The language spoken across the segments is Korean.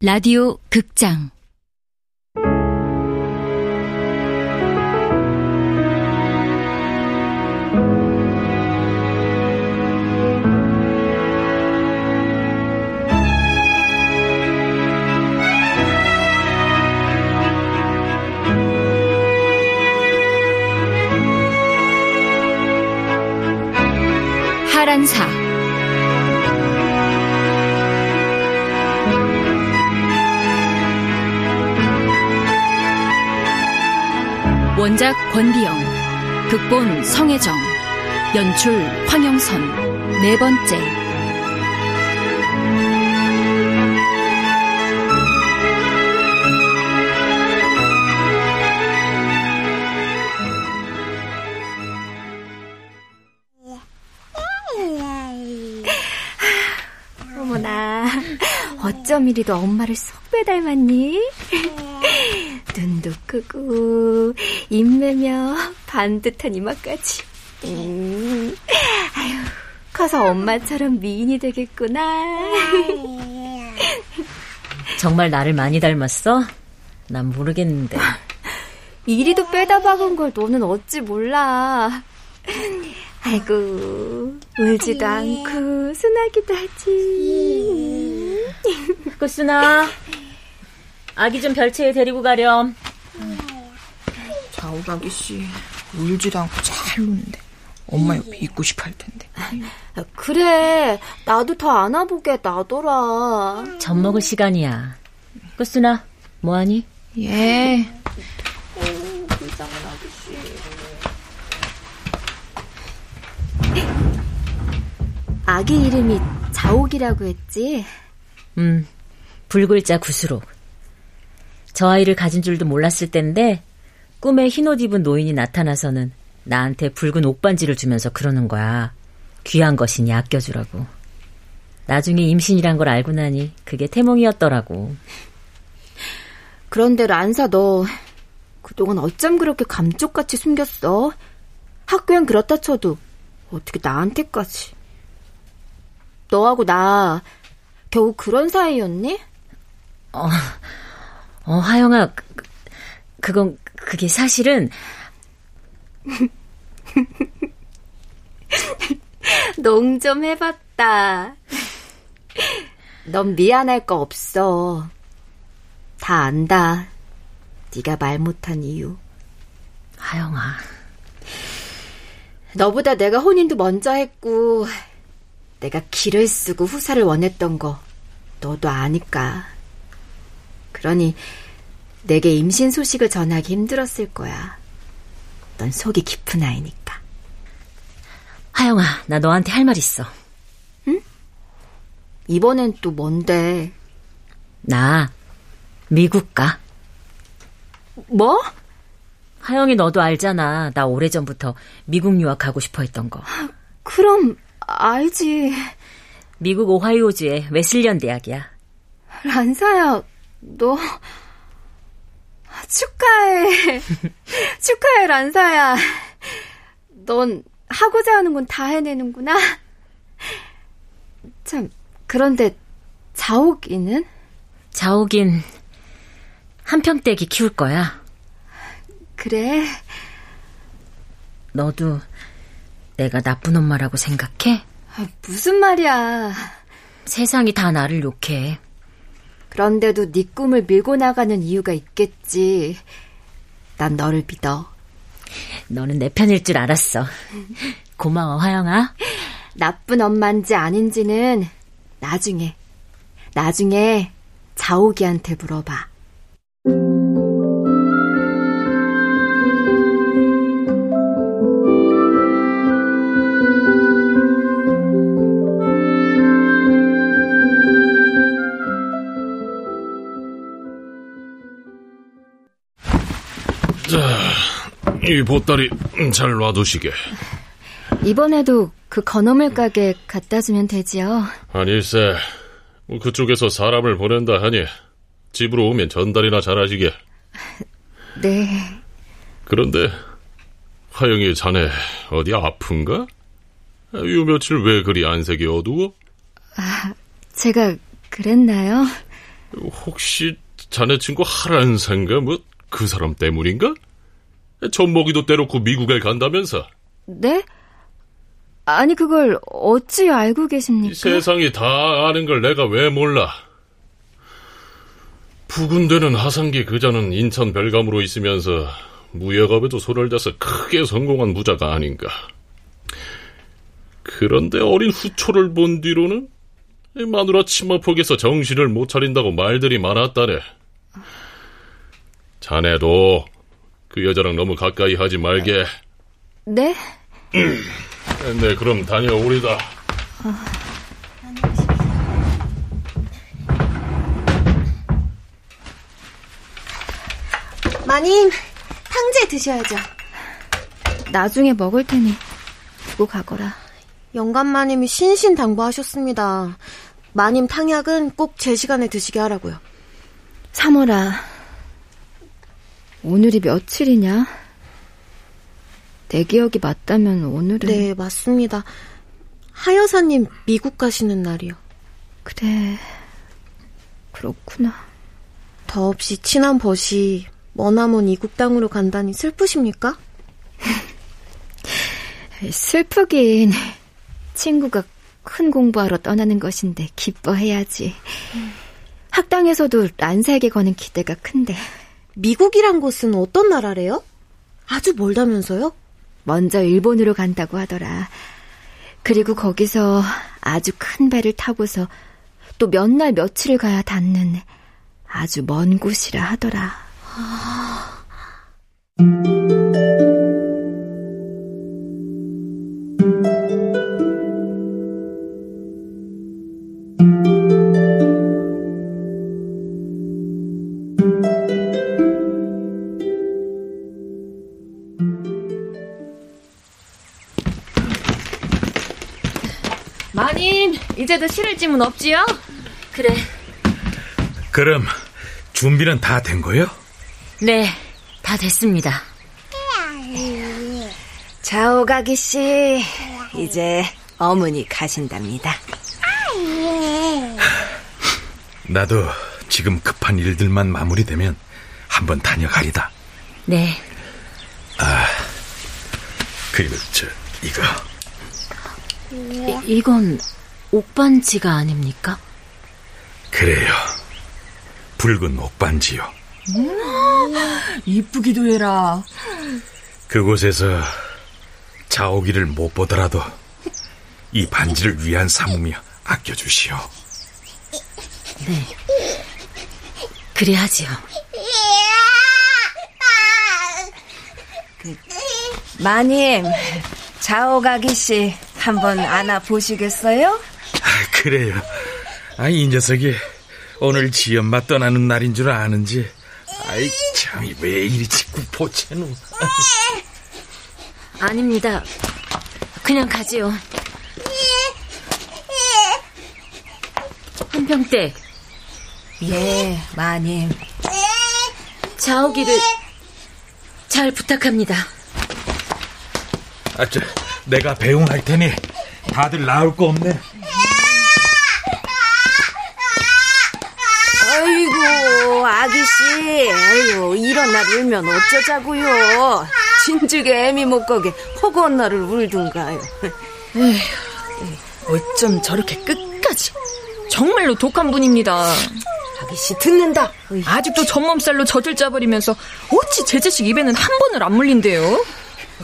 라디오 극장 원작 권비영, 극본 성혜정, 연출 황영선, 네 번째. 어머나, 어쩜 이리도 엄마를 쏙 빼닮았니? 눈도 크고 입매며 반듯한 이마까지. 음, 아유, 커서 엄마처럼 미인이 되겠구나. 정말 나를 많이 닮았어? 난 모르겠는데. 이리도 빼다 박은 걸 너는 어찌 몰라. 아이고, 울지도 않고 순하기도 하지. 꾸순아, 아기 좀 별채에 데리고 가렴. 자오라기 씨 울지도 않고 잘 노는데 엄마 옆에 있고 싶어 할 텐데. 그래, 나도 더 안아보게 나더라. 젖 먹을 시간이야. 꾸순아, 뭐하니? 예. 아기 이름이 자옥이라고 했지? 음, 불글자 구수로. 저 아이를 가진 줄도 몰랐을 텐데 꿈에 흰옷 입은 노인이 나타나서는 나한테 붉은 옥반지를 주면서 그러는 거야. 귀한 것이니 아껴주라고. 나중에 임신이란 걸 알고 나니 그게 태몽이었더라고. 그런데 란사 너 그동안 어쩜 그렇게 감쪽같이 숨겼어? 학교엔 그렇다 쳐도 어떻게 나한테까지. 너하고 나 겨우 그런 사이였니? 어, 어, 하영아, 그, 그건, 그게 사실은. 농 좀 해봤다. 넌 미안할 거 없어. 다 안다. 네가 말 못한 이유. 하영아. 너보다 내가 혼인도 먼저 했고, 내가 길을 쓰고 후사를 원했던 거, 너도 아니까. 그러니, 내게 임신 소식을 전하기 힘들었을 거야. 넌 속이 깊은 아이니까. 하영아, 나 너한테 할 말 있어. 응? 이번엔 또 뭔데? 나, 미국 가. 뭐? 하영이 너도 알잖아. 나 오래전부터 미국 유학 가고 싶어 했던 거. 그럼, 알지. 미국 오하이오주의 웨슬리언 대학이야. 란사야, 너, 축하해. 축하해, 란사야. 넌 하고자 하는 건 다 해내는구나. 참, 그런데 자옥이는? 자옥인 한평대기 키울 거야. 그래. 너도 내가 나쁜 엄마라고 생각해? 아, 무슨 말이야. 세상이 다 나를 욕해. 그런데도 네 꿈을 밀고 나가는 이유가 있겠지. 난 너를 믿어. 너는 내 편일 줄 알았어. 고마워, 화영아. 나쁜 엄마인지 아닌지는 나중에, 나중에 자옥이한테 물어봐. 이 보따리 잘 놔두시게. 이번에도 그 건어물 가게 갖다 주면 되지요? 아니세, 그쪽에서 사람을 보낸다 하니 집으로 오면 전달이나 잘하시게. 네. 그런데 화영이 자네 어디 아픈가? 요 며칠 왜 그리 안색이 어두워? 아, 제가 그랬나요? 혹시 자네 친구 하란상가 뭐 그 사람 때문인가? 젖먹이도 떼놓고 미국에 간다면서? 네? 아니 그걸 어찌 알고 계십니까? 세상이 다 아는 걸 내가 왜 몰라? 부근되는 하상기 그자는 인천 별감으로 있으면서 무역업에도 손을 대서 크게 성공한 부자가 아닌가. 그런데 어린 후초를 본 뒤로는 마누라 치마 폭에서 정신을 못 차린다고 말들이 많았다네. 자네도 그 여자랑 너무 가까이 하지 말게. 네? 네, 그럼 다녀오리다. 마님, 탕제 드셔야죠. 나중에 먹을 테니 두고 가거라. 영감 마님이 신신당부하셨습니다. 마님 탕약은 꼭 제 시간에 드시게 하라고요. 사모라, 오늘이 며칠이냐? 내 기억이 맞다면 오늘은 네, 맞습니다. 하 여사님 미국 가시는 날이요. 그래 그렇구나. 더없이 친한 벗이 머나먼 이국 땅으로 간다니 슬프십니까? 슬프긴 친구가 큰 공부하러 떠나는 것인데 기뻐해야지. 학당에서도 란사에게 거는 기대가 큰데 미국이란 곳은 어떤 나라래요? 아주 멀다면서요? 먼저 일본으로 간다고 하더라. 그리고 거기서 아주 큰 배를 타고서 또 몇 날 며칠을 가야 닿는 아주 먼 곳이라 하더라. 마 짐은 없지요? 그래. 그럼 준비는 다 된 거요? 네, 다 됐습니다. 자오가기 씨, 이제 어머니 가신답니다. 나도 지금 급한 일들만 마무리되면 한번 다녀가리다. 네. 그리고 저 이거 이, 이건 옥반지가 아닙니까? 그래요. 붉은 옥반지요. 이쁘기도 해라. 그곳에서 자오기를 못 보더라도 이 반지를 위한 삼으며 아껴주시오. 그래 하지요. 마님, 자오가기 씨 한번 안아 보시겠어요? 아, 그래요. 아, 이 녀석이 오늘 지엄마 떠나는 날인 줄 아는지. 아이, 참, 왜 이리 짓고 보채노. 아닙니다. 그냥 가지요. 한평댁, 예, 마님. 자오기를 잘 부탁합니다. 아, 저, 내가 배웅할 테니 다들 나올 거 없네. 아기씨. 아이고, 이런 날 울면 어쩌자고요. 진즉에 애미 못 거게 허구한 날을 울든가요. 어쩜 저렇게 끝까지. 정말로 독한 분입니다. 아기씨 듣는다. 아직도 전몸살로 젖을 짜버리면서 어찌 제 자식 입에는 한 번을 안 물린대요?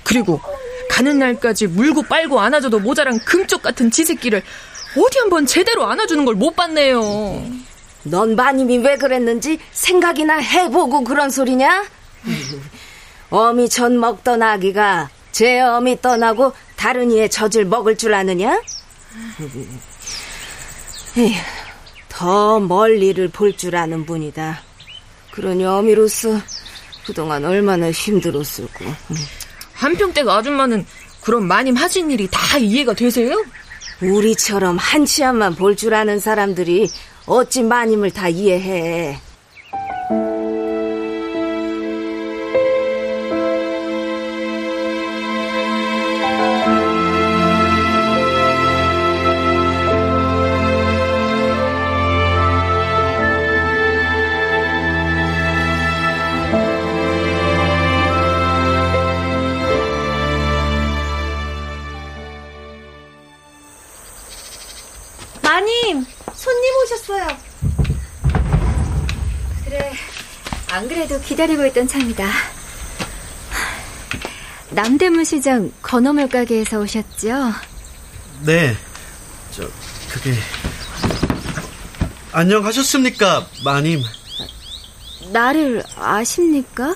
그리고 가는 날까지 물고 빨고 안아줘도 모자란 금쪽 같은 지새끼를 어디 한번 제대로 안아주는 걸 못 봤네요. 넌 마님이 왜 그랬는지 생각이나 해보고 그런 소리냐? 어미 전 먹던 아기가 제 어미 떠나고 다른 이의 젖을 먹을 줄 아느냐? 에휴, 더 멀리를 볼 줄 아는 분이다. 그러니 어미로서 그동안 얼마나 힘들었을고. 한평댁 아줌마는 그런 마님 하신 일이 다 이해가 되세요? 우리처럼 한치 앞만 볼 줄 아는 사람들이 어찌 마님을 다 이해해. 기다리고 있던 참이다. 남대문 시장 건어물 가게에서 오셨죠? 네. 저 그게 안녕하셨습니까, 마님? 나를 아십니까?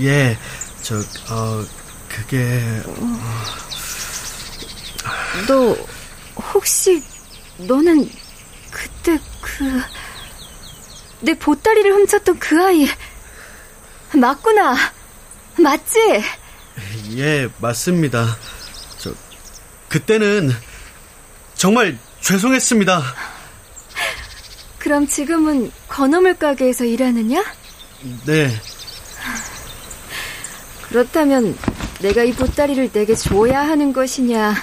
예. 저 어 그게 너 혹시 너는 그때 그 내 보따리를 훔쳤던 그 아이 맞구나 맞지? 예 맞습니다. 저 그때는 정말 죄송했습니다. 그럼 지금은 건어물 가게에서 일하느냐? 네. 그렇다면 내가 이 보따리를 내게 줘야 하는 것이냐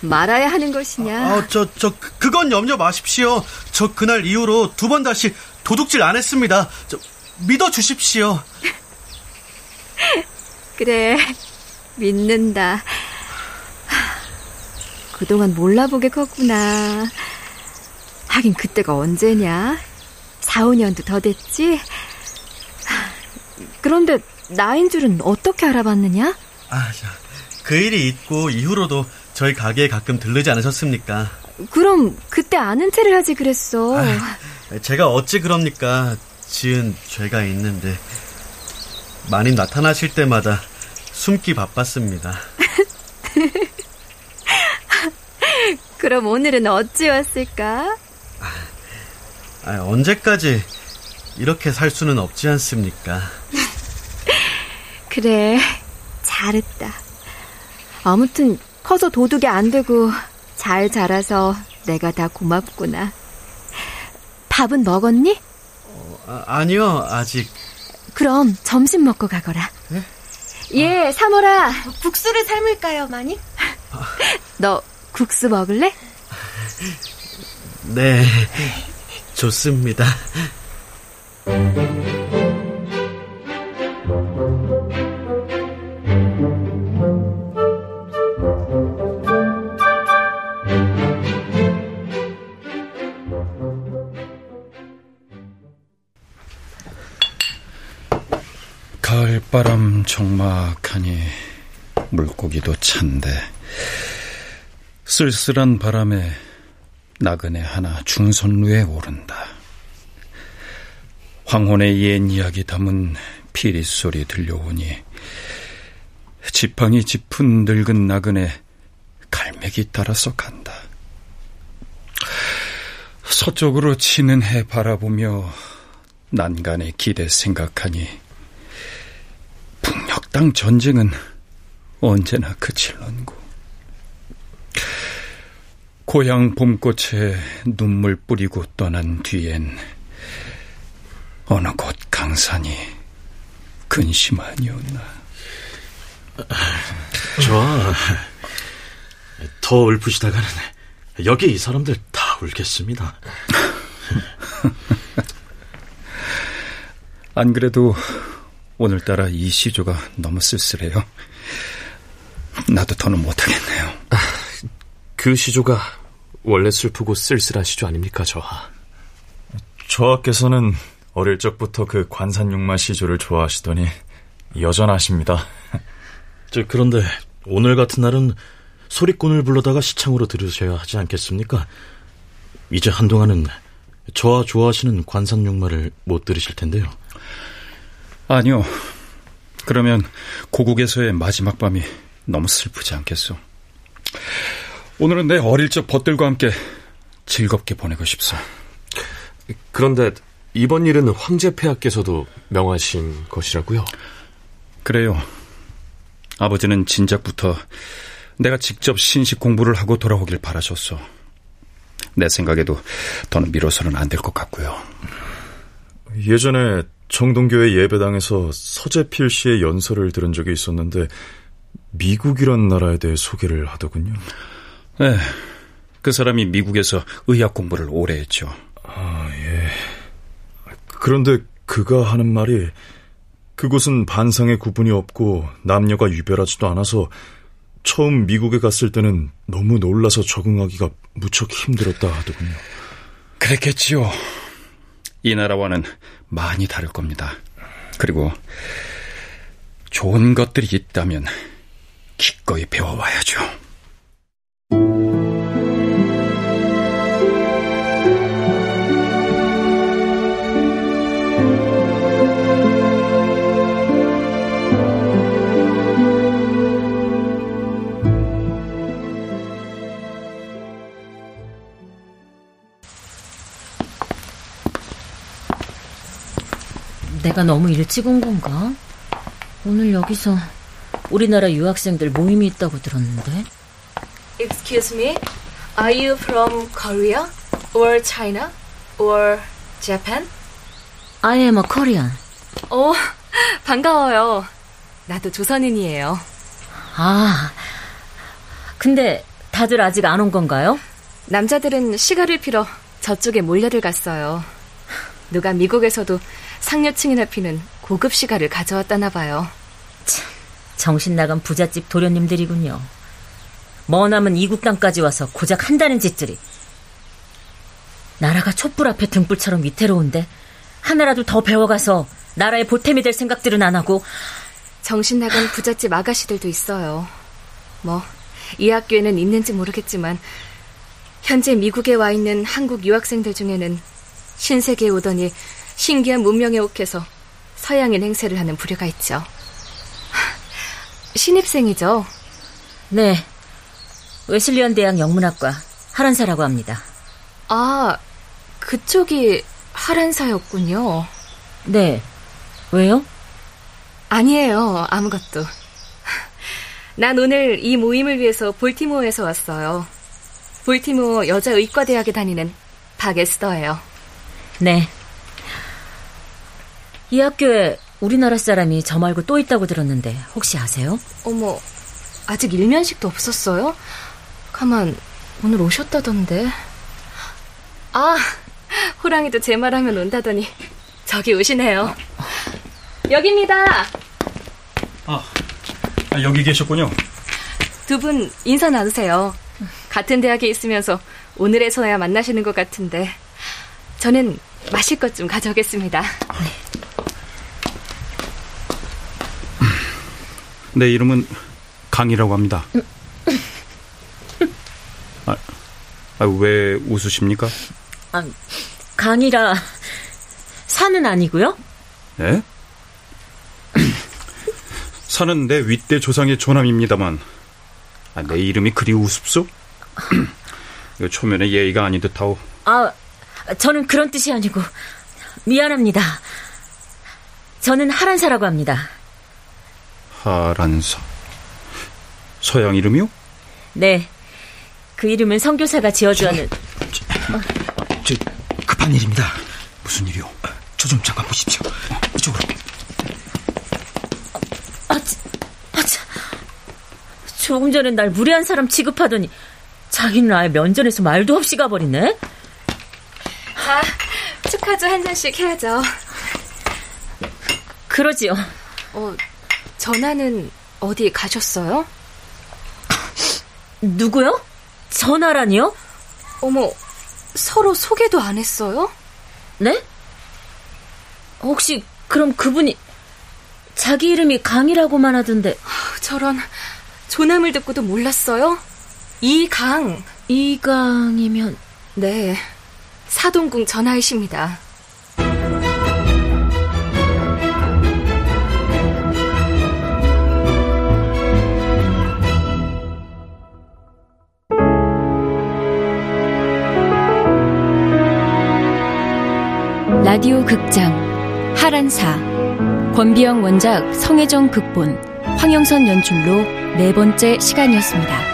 말아야 하는 것이냐? 아, 저, 저, 그, 그건 염려 마십시오. 저 그날 이후로 두 번 다시 도둑질 안 했습니다. 저, 믿어 주십시오. 그래, 믿는다. 그동안 몰라보게 컸구나. 하긴 그때가 언제냐? 4, 5년도 더 됐지? 그런데 나인 줄은 어떻게 알아봤느냐? 아, 자, 그 일이 있고 이후로도 저희 가게에 가끔 들르지 않으셨습니까? 그럼 그때 아는 체를 하지 그랬어. 아, 제가 어찌 그럽니까? 지은 죄가 있는데 많이 나타나실 때마다 숨기 바빴습니다. 그럼 오늘은 어찌 왔을까? 아, 언제까지 이렇게 살 수는 없지 않습니까? 그래, 잘했다. 아무튼 커서 도둑이 안 되고 잘 자라서 내가 다 고맙구나. 밥은 먹었니? 어, 아, 니요 아직. 그럼 점심 먹고 가거라. 네? 예, 사모라. 국수를 삶을까요, 마님? 너 국수 먹을래? 네, 좋습니다. 바람 적막하니 물고기도 찬데 쓸쓸한 바람에 나그네 하나 중선루에 오른다. 황혼의 옛 이야기 담은 피리 소리 들려오니 지팡이 짚은 늙은 나그네 갈매기 따라서 간다. 서쪽으로 치는 해 바라보며 난간의 기대 생각하니 북녘 땅 전쟁은 언제나 그칠 런고. 고향 봄꽃에 눈물 뿌리고 떠난 뒤엔 어느 곳 강산이 근심하니었나. 좋아. 더 울부시다가는 여기 이 사람들 다 울겠습니다. 안 그래도 오늘따라 이 시조가 너무 쓸쓸해요. 나도 더는 못하겠네요. 아, 그 시조가 원래 슬프고 쓸쓸한 시조 아닙니까, 저하? 저하께서는 어릴 적부터 그 관산육마 시조를 좋아하시더니 여전하십니다. 저 그런데 오늘 같은 날은 소리꾼을 불러다가 시창으로 들으셔야 하지 않겠습니까? 이제 한동안은 저와 좋아하시는 관산육마를 못 들으실 텐데요. 아니요. 그러면 고국에서의 마지막 밤이 너무 슬프지 않겠소. 오늘은 내 어릴 적 벗들과 함께 즐겁게 보내고 싶소. 그런데 이번 일은 황제 폐하께서도 명하신 것이라고요? 그래요. 아버지는 진작부터 내가 직접 신식 공부를 하고 돌아오길 바라셨어. 내 생각에도 더는 미뤄서는 안 될 것 같고요. 예전에 정동교회 예배당에서 서재필 씨의 연설을 들은 적이 있었는데 미국이란 나라에 대해 소개를 하더군요. 네, 그 사람이 미국에서 의학 공부를 오래 했죠. 아, 예. 그런데 그가 하는 말이 그곳은 반상의 구분이 없고 남녀가 유별하지도 않아서 처음 미국에 갔을 때는 너무 놀라서 적응하기가 무척 힘들었다 하더군요. 그랬겠지요. 이 나라와는 많이 다를 겁니다. 그리고 좋은 것들이 있다면 기꺼이 배워와야죠. 내가 너무 일찍 온 건가? 오늘 여기서 우리나라 유학생들 모임이 있다고 들었는데. Excuse me, are you from Korea or China or Japan? I am a Korean. 오, 반가워요. 나도 조선인이에요. 아, 근데 다들 아직 안 온 건가요? 남자들은 시가를 빌어 저쪽에 몰려들 갔어요. 누가 미국에서도 상류층이나 피는 고급 시가를 가져왔다나 봐요. 참, 정신 나간 부잣집 도련님들이군요. 머나먼 이국 땅까지 와서 고작 한다는 짓들이. 나라가 촛불 앞에 등불처럼 위태로운데 하나라도 더 배워가서 나라의 보탬이 될 생각들은 안 하고 정신 나간 부잣집 아가씨들도 있어요. 뭐, 이 학교에는 있는지 모르겠지만 현재 미국에 와 있는 한국 유학생들 중에는 신세계에 오더니 신기한 문명에 옥해서 서양인 행세를 하는 부류가 있죠. 신입생이죠? 네. 웨슬리언 대학 영문학과 하란사라고 합니다. 아, 그쪽이 하란사였군요. 네. 왜요? 아니에요. 아무것도. 난 오늘 이 모임을 위해서 볼티모어에서 왔어요. 볼티모어 여자의과대학에 다니는 박에스더예요. 네. 이 학교에 우리나라 사람이 저 말고 또 있다고 들었는데 혹시 아세요? 어머, 아직 일면식도 없었어요? 가만, 오늘 오셨다던데. 아, 호랑이도 제 말하면 온다더니 저기 오시네요. 여기입니다. 아, 여기 계셨군요. 두 분 인사 나누세요. 같은 대학에 있으면서 오늘에서야 만나시는 것 같은데 저는 마실 것 좀 가져오겠습니다. 내 이름은 강이라고 합니다. 아, 아, 왜 웃으십니까? 아, 강이라 산은 아니고요? 예? 산은 내 윗대 조상의 조남입니다만 아, 내 이름이 그리 우습소? 이거 초면에 예의가 아닌 듯하오. 아, 저는 그런 뜻이 아니고 미안합니다. 저는 하란사라고 합니다. 하란사. 서양 이름이요? 네. 그 이름은 선교사가 지어주었는. 저, 급한 일입니다. 무슨 일이요? 저 좀 잠깐 보십시오. 이쪽으로. 아, 치, 아, 참. 조금 전에 날 무례한 사람 취급하더니 자기는 아예 면전에서 말도 없이 가버리네. 자, 축하주 한 잔씩 해야죠. 그러지요. 어, 전화는 어디 가셨어요? 누구요? 전화라니요? 어머, 서로 소개도 안 했어요? 네? 혹시 그럼 그분이 자기 이름이 강이라고만 하던데 저런 조남을 듣고도 몰랐어요? 이강. 이강이면 네, 사동궁 전하이십니다. 라디오 극장 하란사 권비영 원작 성혜정 극본 황영선 연출로 네 번째 시간이었습니다.